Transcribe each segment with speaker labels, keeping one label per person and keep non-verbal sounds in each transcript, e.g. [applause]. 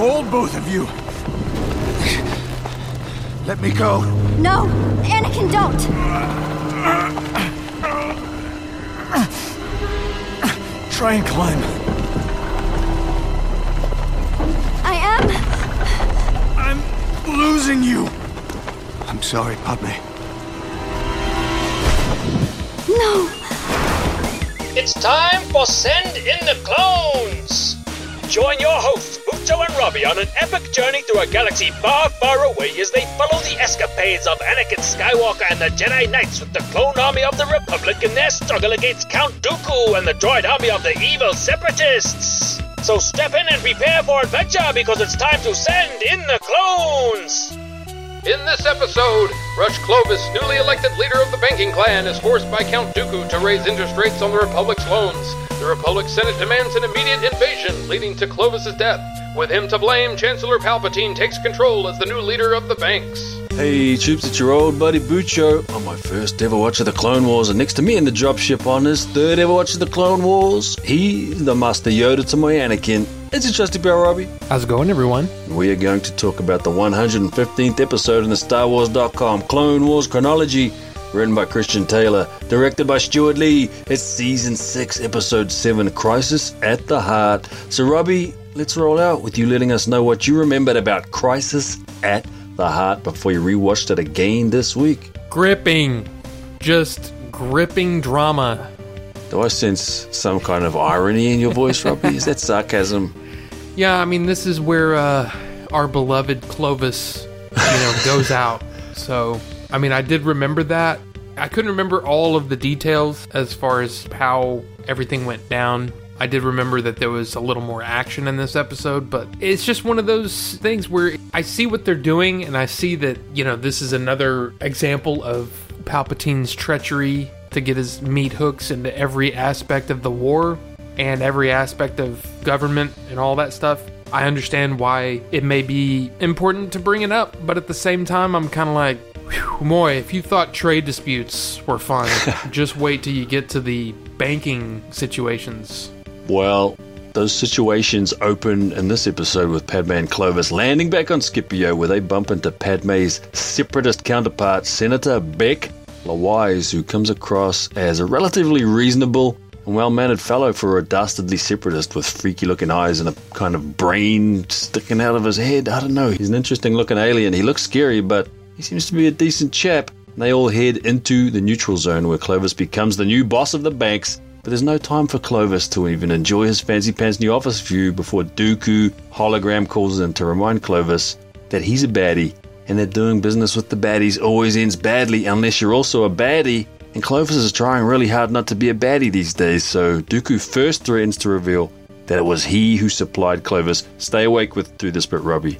Speaker 1: hold, both of you. Let me go.
Speaker 2: No! Anakin, don't!
Speaker 1: Try and climb.
Speaker 2: I am.
Speaker 1: I'm losing you. I'm sorry, Padme.
Speaker 2: No!
Speaker 3: It's time for Send in the Clones! Join your hosts, And on an epic journey through a galaxy far, far away as they follow the escapades of Anakin Skywalker and the Jedi Knights with the clone army of the Republic in their struggle against Count Dooku and the droid army of the evil Separatists! So step in and prepare for adventure because it's time to send in the clones!
Speaker 4: In this episode, Rush Clovis, newly elected leader of the banking clan, is forced by Count Dooku to raise interest rates on the Republic's loans. The Republic Senate demands an immediate invasion, leading to Clovis's death. With him to blame, Chancellor Palpatine takes control as the new leader of the banks.
Speaker 5: Hey, troops, it's your old buddy Bucho on my first ever watch of the Clone Wars, and next to me in the dropship on his third ever watch of the Clone Wars, he's the Master Yoda to my Anakin. It's a trusty pal, Robbie.
Speaker 6: How's it going, everyone?
Speaker 5: We are going to talk about the 115th episode in the StarWars.com Clone Wars chronology, written by Christian Taylor, directed by Stuart Lee. It's season 6, episode 7, Crisis at the Heart. So, Robbie, let's roll out with you letting us know what you remembered about Crisis at the Heart before you rewatched it again this week.
Speaker 6: Gripping. Just gripping drama.
Speaker 5: Do I sense some kind of irony in your voice, Robbie? Is that sarcasm?
Speaker 6: Yeah, I mean, this is where uh, our beloved Clovis, you know, [laughs] goes out. So, I mean, I did remember that. I couldn't remember all of the details as far as how everything went down. I did remember that there was a little more action in this episode, but it's just one of those things where I see what they're doing and I see that, you know, this is another example of Palpatine's treachery to get his meat hooks into every aspect of the war and every aspect of government and all that stuff. I understand why it may be important to bring it up, but at the same time, I'm kind of like, boy, if you thought trade disputes were fun, [laughs] just wait till you get to the banking situations.
Speaker 5: Well, those situations open in this episode with Padme and Clovis landing back on Scipio, where they bump into Padme's separatist counterpart, Senator Bec Lawise, who comes across as a relatively reasonable and well mannered fellow for a dastardly separatist with freaky looking eyes and a kind of brain sticking out of his head. I don't know. He's an interesting looking alien. He looks scary, but he seems to be a decent chap. They all head into the neutral zone where Clovis becomes the new boss of the banks. But there's no time for Clovis to even enjoy his fancy pants new office view before Dooku hologram calls in to remind Clovis that he's a baddie and that doing business with the baddies always ends badly unless you're also a baddie. And Clovis is trying really hard not to be a baddie these days, so Dooku first threatens to reveal that it was he who supplied Clovis. Stay awake with through this bit, Robbie.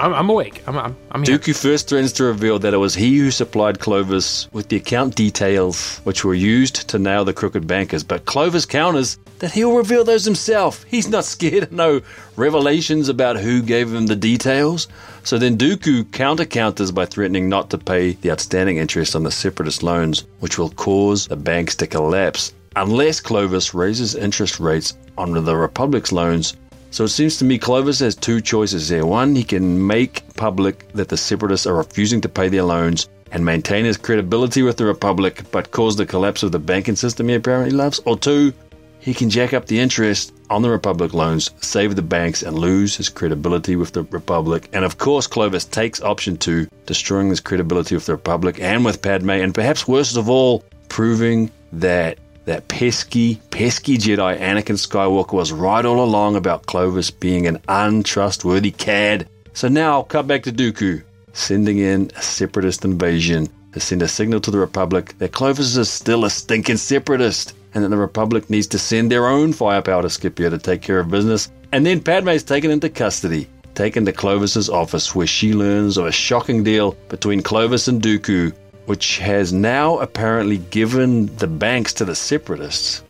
Speaker 6: I'm, I'm awake. I'm, I'm, I'm here.
Speaker 5: Dooku first threatens to reveal that it was he who supplied Clovis with the account details which were used to nail the crooked bankers, but Clovis counters that he'll reveal those himself. He's not scared of no revelations about who gave him the details. So then Dooku counter counters by threatening not to pay the outstanding interest on the separatist loans, which will cause the banks to collapse unless Clovis raises interest rates on the Republic's loans so it seems to me Clovis has two choices here. One, he can make public that the separatists are refusing to pay their loans and maintain his credibility with the Republic, but cause the collapse of the banking system he apparently loves. Or two, he can jack up the interest on the Republic loans, save the banks, and lose his credibility with the Republic. And of course, Clovis takes option two, destroying his credibility with the Republic and with Padme, and perhaps worst of all, proving that that pesky, pesky Jedi Anakin Skywalker was right all along about Clovis being an untrustworthy cad. So now I'll cut back to Dooku, sending in a separatist invasion to send a signal to the Republic that Clovis is still a stinking separatist and that the Republic needs to send their own firepower to Scipio to take care of business. And then Padme's taken into custody, taken to Clovis's office where she learns of a shocking deal between Clovis and Dooku which has now apparently given the banks to the separatists.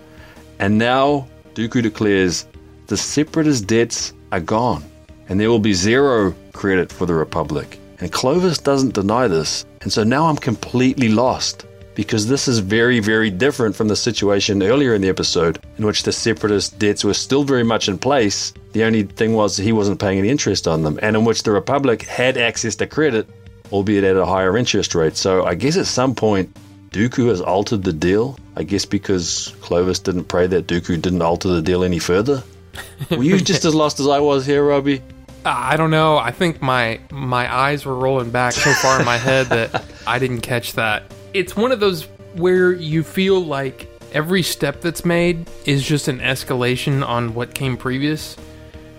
Speaker 5: And now Dooku declares the separatist debts are gone and there will be zero credit for the Republic. And Clovis doesn't deny this, and so now I'm completely lost. because this is very, very different from the situation earlier in the episode in which the separatist debts were still very much in place. The only thing was he wasn't paying any interest on them, and in which the Republic had access to credit, albeit at a higher interest rate. So I guess at some point, Dooku has altered the deal. I guess because Clovis didn't pray that Dooku didn't alter the deal any further. [laughs] Were you just as lost as I was here, Robbie?
Speaker 6: Uh, I don't know. I think my my eyes were rolling back so far in my head that I didn't catch that. It's one of those where you feel like every step that's made is just an escalation on what came previous.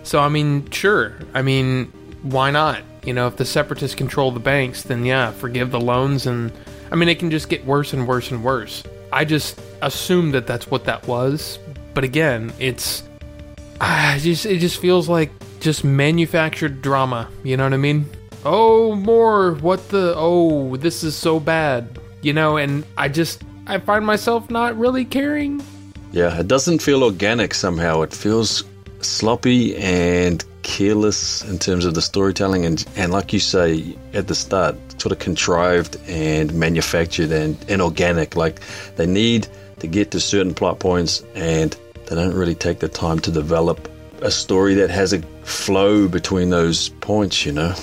Speaker 6: So I mean, sure. I mean, why not? You know, if the separatists control the banks, then yeah, forgive the loans and I mean, it can just get worse and worse and worse. I just assumed that that's what that was, but again, it's [sighs] I just it just feels like just manufactured drama. You know what I mean? Oh, more. What the? Oh, this is so bad. You know, and I just I find myself not really caring.
Speaker 5: Yeah, it doesn't feel organic somehow. It feels sloppy and careless in terms of the storytelling and and like you say at the start, sort of contrived and manufactured and inorganic. Like they need to get to certain plot points and they don't really take the time to develop a story that has a flow between those points, you know?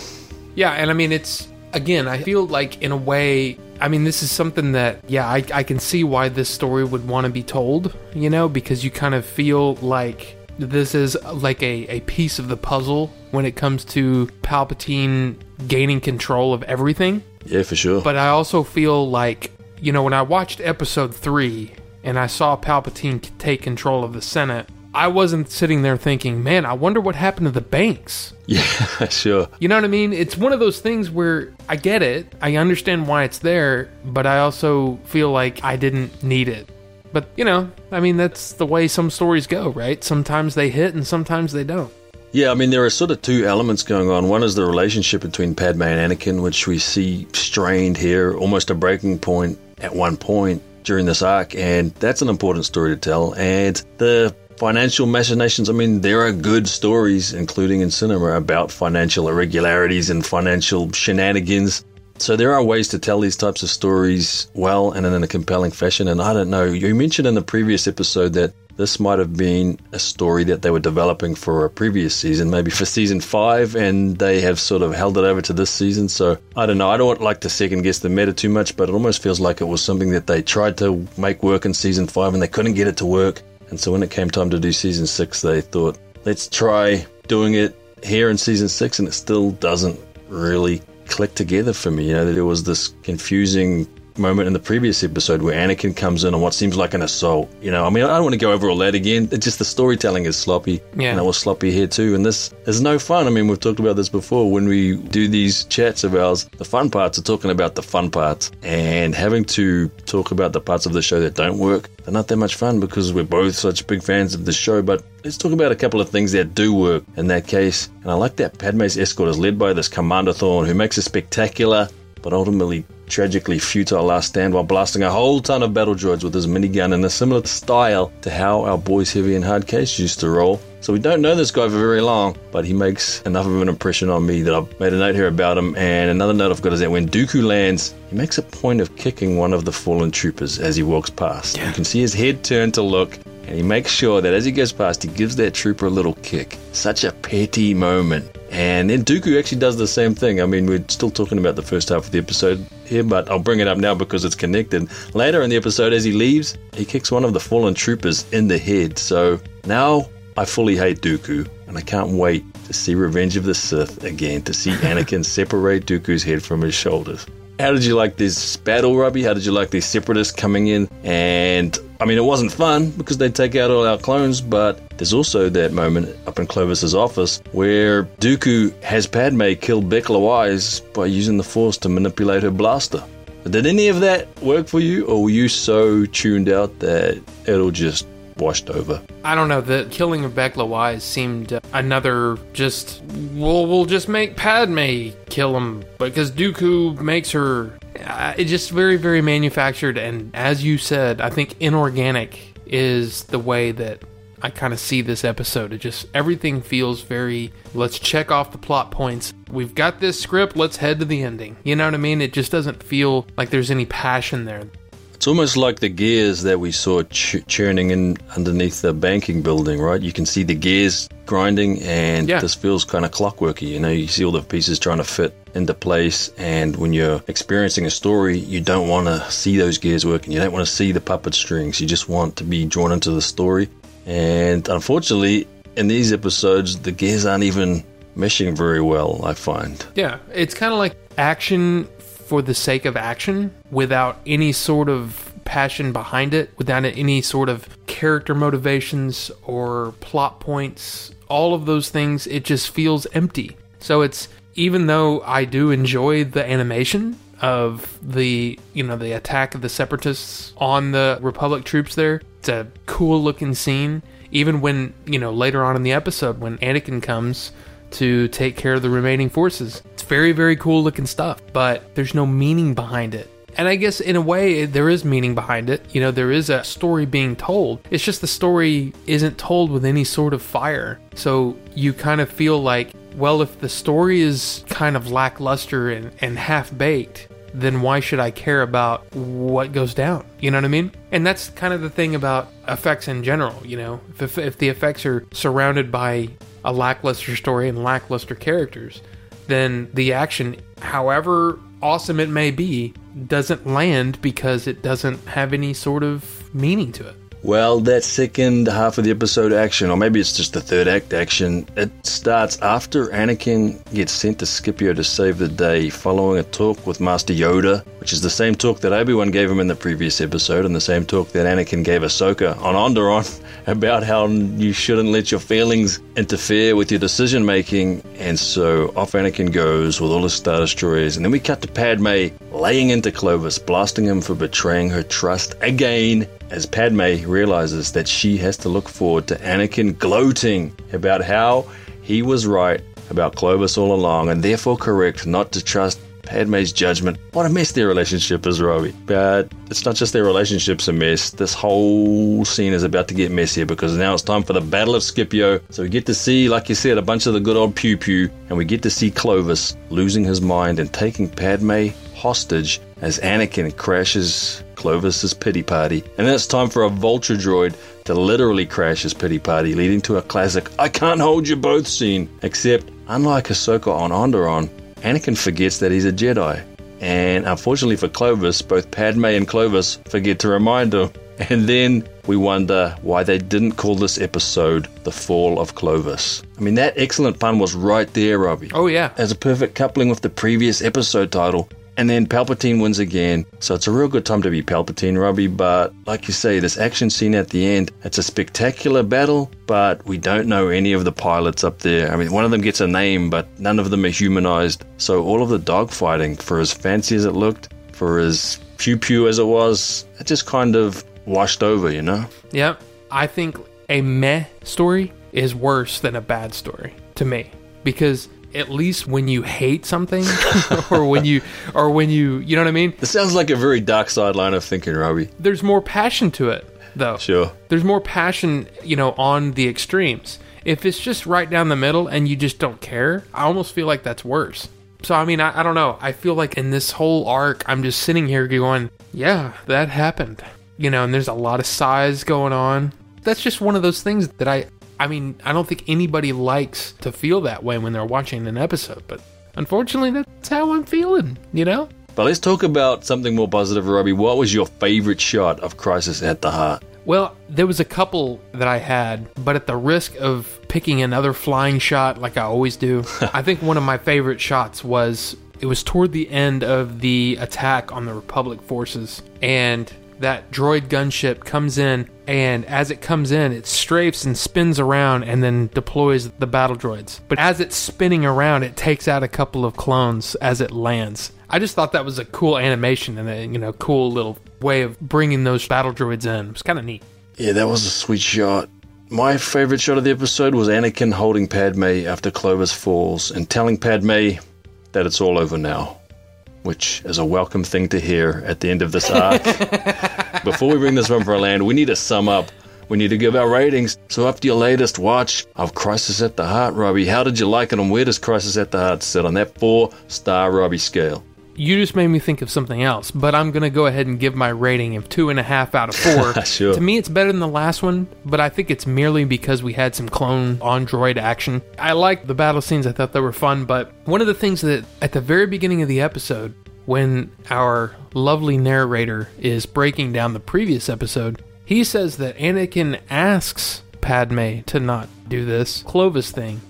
Speaker 6: Yeah, and I mean, it's again, I feel like in a way, I mean, this is something that, yeah, I, I can see why this story would want to be told, you know, because you kind of feel like this is like a, a piece of the puzzle when it comes to Palpatine gaining control of everything.
Speaker 5: Yeah, for sure.
Speaker 6: But I also feel like, you know, when I watched episode three and I saw Palpatine take control of the Senate, I wasn't sitting there thinking, man, I wonder what happened to the banks. [laughs]
Speaker 5: Yeah, sure.
Speaker 6: You know what I mean? It's one of those things where I get it, I understand why it's there, but I also feel like I didn't need it. But, you know, I mean, that's the way some stories go, right? Sometimes they hit and sometimes they don't.
Speaker 5: Yeah, I mean, there are sort of two elements going on. One is the relationship between Padme and Anakin, which we see strained here, almost a breaking point at one point during this arc, and that's an important story to tell. And the financial machinations. I mean, there are good stories, including in cinema, about financial irregularities and financial shenanigans. So there are ways to tell these types of stories well and in a compelling fashion. And I don't know, you mentioned in the previous episode that this might have been a story that they were developing for a previous season, maybe for season five, and they have sort of held it over to this season. So I don't know. I don't like to second guess the meta too much, but it almost feels like it was something that they tried to make work in season five and they couldn't get it to work. And so when it came time to do season six, they thought, let's try doing it here in season six, and it still doesn't really click together for me. You know, there was this confusing moment in the previous episode where Anakin comes in on what seems like an assault. You know, I mean, I don't want to go over all that again. It's just the storytelling is sloppy.
Speaker 6: Yeah.
Speaker 5: And it was sloppy here too. And this is no fun. I mean, we've talked about this before. When we do these chats of ours, the fun parts are talking about the fun parts and having to talk about the parts of the show that don't work. They're not that much fun because we're both such big fans of the show. But let's talk about a couple of things that do work in that case. And I like that Padme's escort is led by this Commander Thorn, who makes a spectacular but ultimately tragically futile last stand while blasting a whole ton of battle droids with his minigun in a similar style to how our boys Heavy and Hard Case used to roll. So we don't know this guy for very long, but he makes enough of an impression on me that I've made a note here about him. And another note I've got is that when Dooku lands, he makes a point of kicking one of the fallen troopers as he walks past. You can see his head turn to look, and he makes sure that as he goes past, he gives that trooper a little kick. Such a petty moment. And then Dooku actually does the same thing. I mean, we're still talking about the first half of the episode here, but I'll bring it up now because it's connected. Later in the episode, as he leaves, he kicks one of the fallen troopers in the head. So now I fully hate Dooku, and I can't wait to see Revenge of the Sith again, to see Anakin [laughs] separate Dooku's head from his shoulders. How did you like this battle, Robbie? How did you like these separatists coming in? And I mean, it wasn't fun because they take out all our clones, but there's also that moment up in Clovis's office where Dooku has Padme kill Bec Lawise by using the Force to manipulate her blaster. Did any of that work for you, or were you so tuned out that it'll just washed over?
Speaker 6: I don't know. The killing of Bec Lawise seemed uh, another just. We'll we'll just make Padme kill him because Dooku makes her. Uh, it's just very very manufactured, and as you said, I think inorganic is the way that I kind of see this episode. It just everything feels very. Let's check off the plot points. We've got this script. Let's head to the ending. You know what I mean? It just doesn't feel like there's any passion there.
Speaker 5: It's almost like the gears that we saw ch- churning in underneath the banking building, right? You can see the gears grinding, and
Speaker 6: Yeah.
Speaker 5: this feels kind of clockworky. You know, you see all the pieces trying to fit into place, and when you're experiencing a story, you don't want to see those gears working. You don't want to see the puppet strings. You just want to be drawn into the story. And unfortunately, in these episodes, the gears aren't even meshing very well. I find.
Speaker 6: Yeah, it's kind of like action for the sake of action without any sort of passion behind it, without any sort of character motivations or plot points, all of those things, it just feels empty. So it's even though I do enjoy the animation of the, you know, the attack of the separatists on the Republic troops there, it's a cool looking scene. Even when, you know, later on in the episode when Anakin comes to take care of the remaining forces. Very, very cool looking stuff, but there's no meaning behind it. And I guess in a way, there is meaning behind it. You know, there is a story being told. It's just the story isn't told with any sort of fire. So you kind of feel like, well, if the story is kind of lackluster and, and half baked, then why should I care about what goes down? You know what I mean? And that's kind of the thing about effects in general. You know, if, if the effects are surrounded by a lackluster story and lackluster characters, then the action, however awesome it may be, doesn't land because it doesn't have any sort of meaning to it.
Speaker 5: Well, that second half of the episode action, or maybe it's just the third act action, it starts after Anakin gets sent to Scipio to save the day, following a talk with Master Yoda, which is the same talk that Obi Wan gave him in the previous episode, and the same talk that Anakin gave Ahsoka on Onderon [laughs] about how you shouldn't let your feelings interfere with your decision making. And so off Anakin goes with all his Star Destroyers, and then we cut to Padme laying into Clovis, blasting him for betraying her trust again as Padme realizes that she has to look forward to Anakin gloating about how he was right about Clovis all along and therefore correct not to trust Padme's judgment. What a mess their relationship is, Robbie. But it's not just their relationship's a mess. This whole scene is about to get messier because now it's time for the Battle of Scipio. So we get to see, like you said, a bunch of the good old pew pew, and we get to see Clovis losing his mind and taking Padme hostage as Anakin crashes Clovis's pity party. And then it's time for a vulture droid to literally crash his pity party, leading to a classic I can't hold you both scene. Except, unlike Ahsoka on Onderon, Anakin forgets that he's a Jedi. And unfortunately for Clovis, both Padme and Clovis forget to remind him. And then we wonder why they didn't call this episode The Fall of Clovis. I mean, that excellent pun was right there, Robbie
Speaker 6: Oh, yeah.
Speaker 5: as a perfect coupling with the previous episode title. And then Palpatine wins again. So it's a real good time to be Palpatine, Robbie. But like you say, this action scene at the end, it's a spectacular battle, but we don't know any of the pilots up there. I mean, one of them gets a name, but none of them are humanized. So all of the dogfighting, for as fancy as it looked, for as pew pew as it was, it just kind of washed over, you know?
Speaker 6: Yep. I think a meh story is worse than a bad story to me because at least when you hate something [laughs] or when you or when you you know what I mean?
Speaker 5: This sounds like a very dark side line of thinking, Robbie.
Speaker 6: there's more passion to it though.
Speaker 5: Sure.
Speaker 6: there's more passion you know on the extremes. If it's just right down the middle and you just don't care I almost feel like that's worse. So I mean I, I don't know. I feel like in this whole arc I'm just sitting here going yeah that happened. You know and there's a lot of sighs going on. That's just one of those things that I I mean I don't think anybody likes to feel that way when they're watching an episode but unfortunately that's how I'm feeling you know
Speaker 5: But let's talk about something more positive, Robbie. What was your favorite shot of Crisis at the Heart?
Speaker 6: Well, there was a couple that I had, but at the risk of picking another flying shot like I always do, [laughs] I think one of my favorite shots was it was toward the end of the attack on the Republic forces and that droid gunship comes in and as it comes in it strafes and spins around and then deploys the battle droids. But as it's spinning around it takes out a couple of clones as it lands. I just thought that was a cool animation and a you know cool little way of bringing those battle droids in. It was kind of neat.
Speaker 5: Yeah, that was a sweet shot. My favorite shot of the episode was Anakin holding Padme after Clovis falls and telling Padme that it's all over now, which is a welcome thing to hear at the end of this arc. [laughs] Before we bring this one for a land, we need to sum up. We need to give our ratings. So after your latest watch of Crisis at the Heart, Robbie, how did you like it and where does Crisis at the Heart sit on that four-star Robbie scale?
Speaker 6: You just made me think of something else, but I'm gonna go ahead and give my rating of two and a half out of [laughs] four.
Speaker 5: Sure.
Speaker 6: To me, it's better than the last one, but I think it's merely because we had some clone on droid action. I liked the battle scenes; I thought they were fun. But one of the things that at the very beginning of the episode, when our lovely narrator is breaking down the previous episode, he says that Anakin asks Padme to not do this Clovis thing.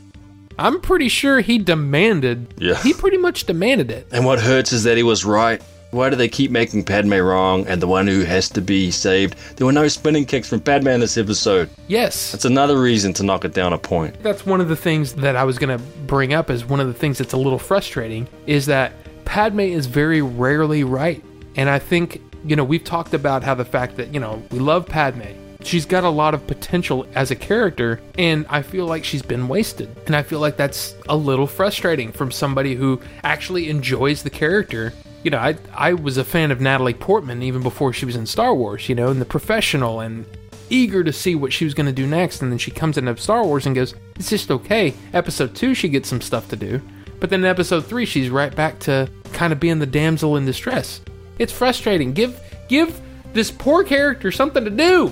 Speaker 6: I'm pretty sure he demanded.
Speaker 5: Yeah.
Speaker 6: He pretty much demanded it.
Speaker 5: And what hurts is that he was right. Why do they keep making Padme wrong and the one who has to be saved? There were no spinning kicks from Padme in this episode.
Speaker 6: Yes.
Speaker 5: That's another reason to knock it down a point.
Speaker 6: That's one of the things that I was going to bring up as one of the things that's a little frustrating is that Padme is very rarely right. And I think, you know, we've talked about how the fact that, you know, we love Padme. She's got a lot of potential as a character, and I feel like she's been wasted. And I feel like that's a little frustrating from somebody who actually enjoys the character. You know, I I was a fan of Natalie Portman even before she was in Star Wars, you know, and the professional and eager to see what she was going to do next. And then she comes into Star Wars and goes, it's just okay. Episode two, she gets some stuff to do. But then in episode three, she's right back to kind of being the damsel in distress. It's frustrating. Give give this poor character something to do.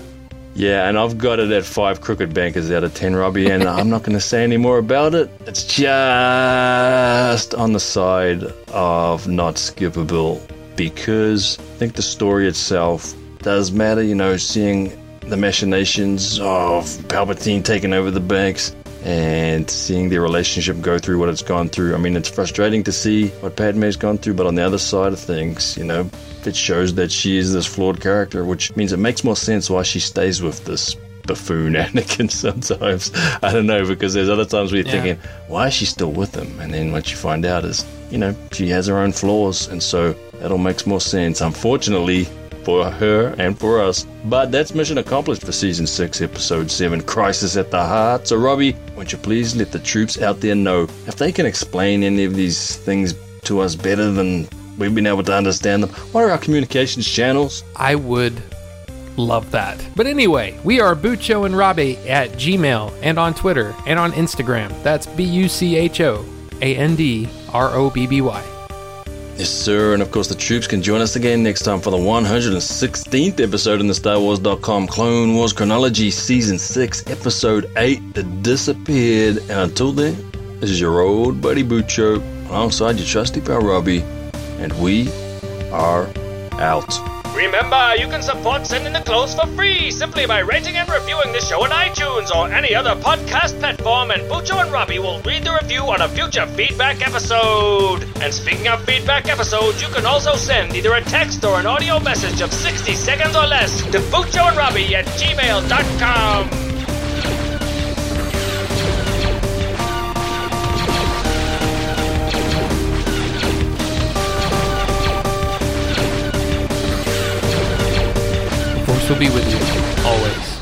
Speaker 5: Yeah, and I've got it at five crooked bankers out of ten, Robbie, and [laughs] I'm not going to say any more about it. It's just on the side of not skippable because I think the story itself does matter. You know, seeing the machinations of Palpatine taking over the banks and seeing their relationship go through what it's gone through. I mean, it's frustrating to see what Padme's gone through, but on the other side of things, you know, it shows that she is this flawed character, which means it makes more sense why she stays with this buffoon [laughs] Anakin sometimes. I don't know, because there's other times where you're
Speaker 6: Yeah.
Speaker 5: thinking, why is she still with him? And then what you find out is, you know, she has her own flaws, and so that all makes more sense. Unfortunately, for her and for us. But that's mission accomplished for season 6, episode 7, Crisis at the Heart. So, Robbie, won't you please let the troops out there know if they can explain any of these things to us better than we've been able to understand them? What are our communications channels?
Speaker 6: I would love that. But anyway, we are Bucho and Robbie at Gmail and on Twitter and on Instagram. That's B U C H O A N D R O B B Y.
Speaker 5: Yes, sir. And of course, the troops can join us again next time for the 116th episode in the Star Wars.com Clone Wars Chronology Season 6, Episode 8 The Disappeared. And until then, this is your old buddy Bucho alongside your trusty pal Robbie, and we are out.
Speaker 3: Remember, you can support Send in the Clones for free simply by rating and reviewing the show on iTunes or any other podcast platform, and Bucho and Robbie will read the review on a future feedback episode. And speaking of feedback episodes, you can also send either a text or an audio message of 60 seconds or less to Bucho and Robbie at gmail.com.
Speaker 6: Will be with you always.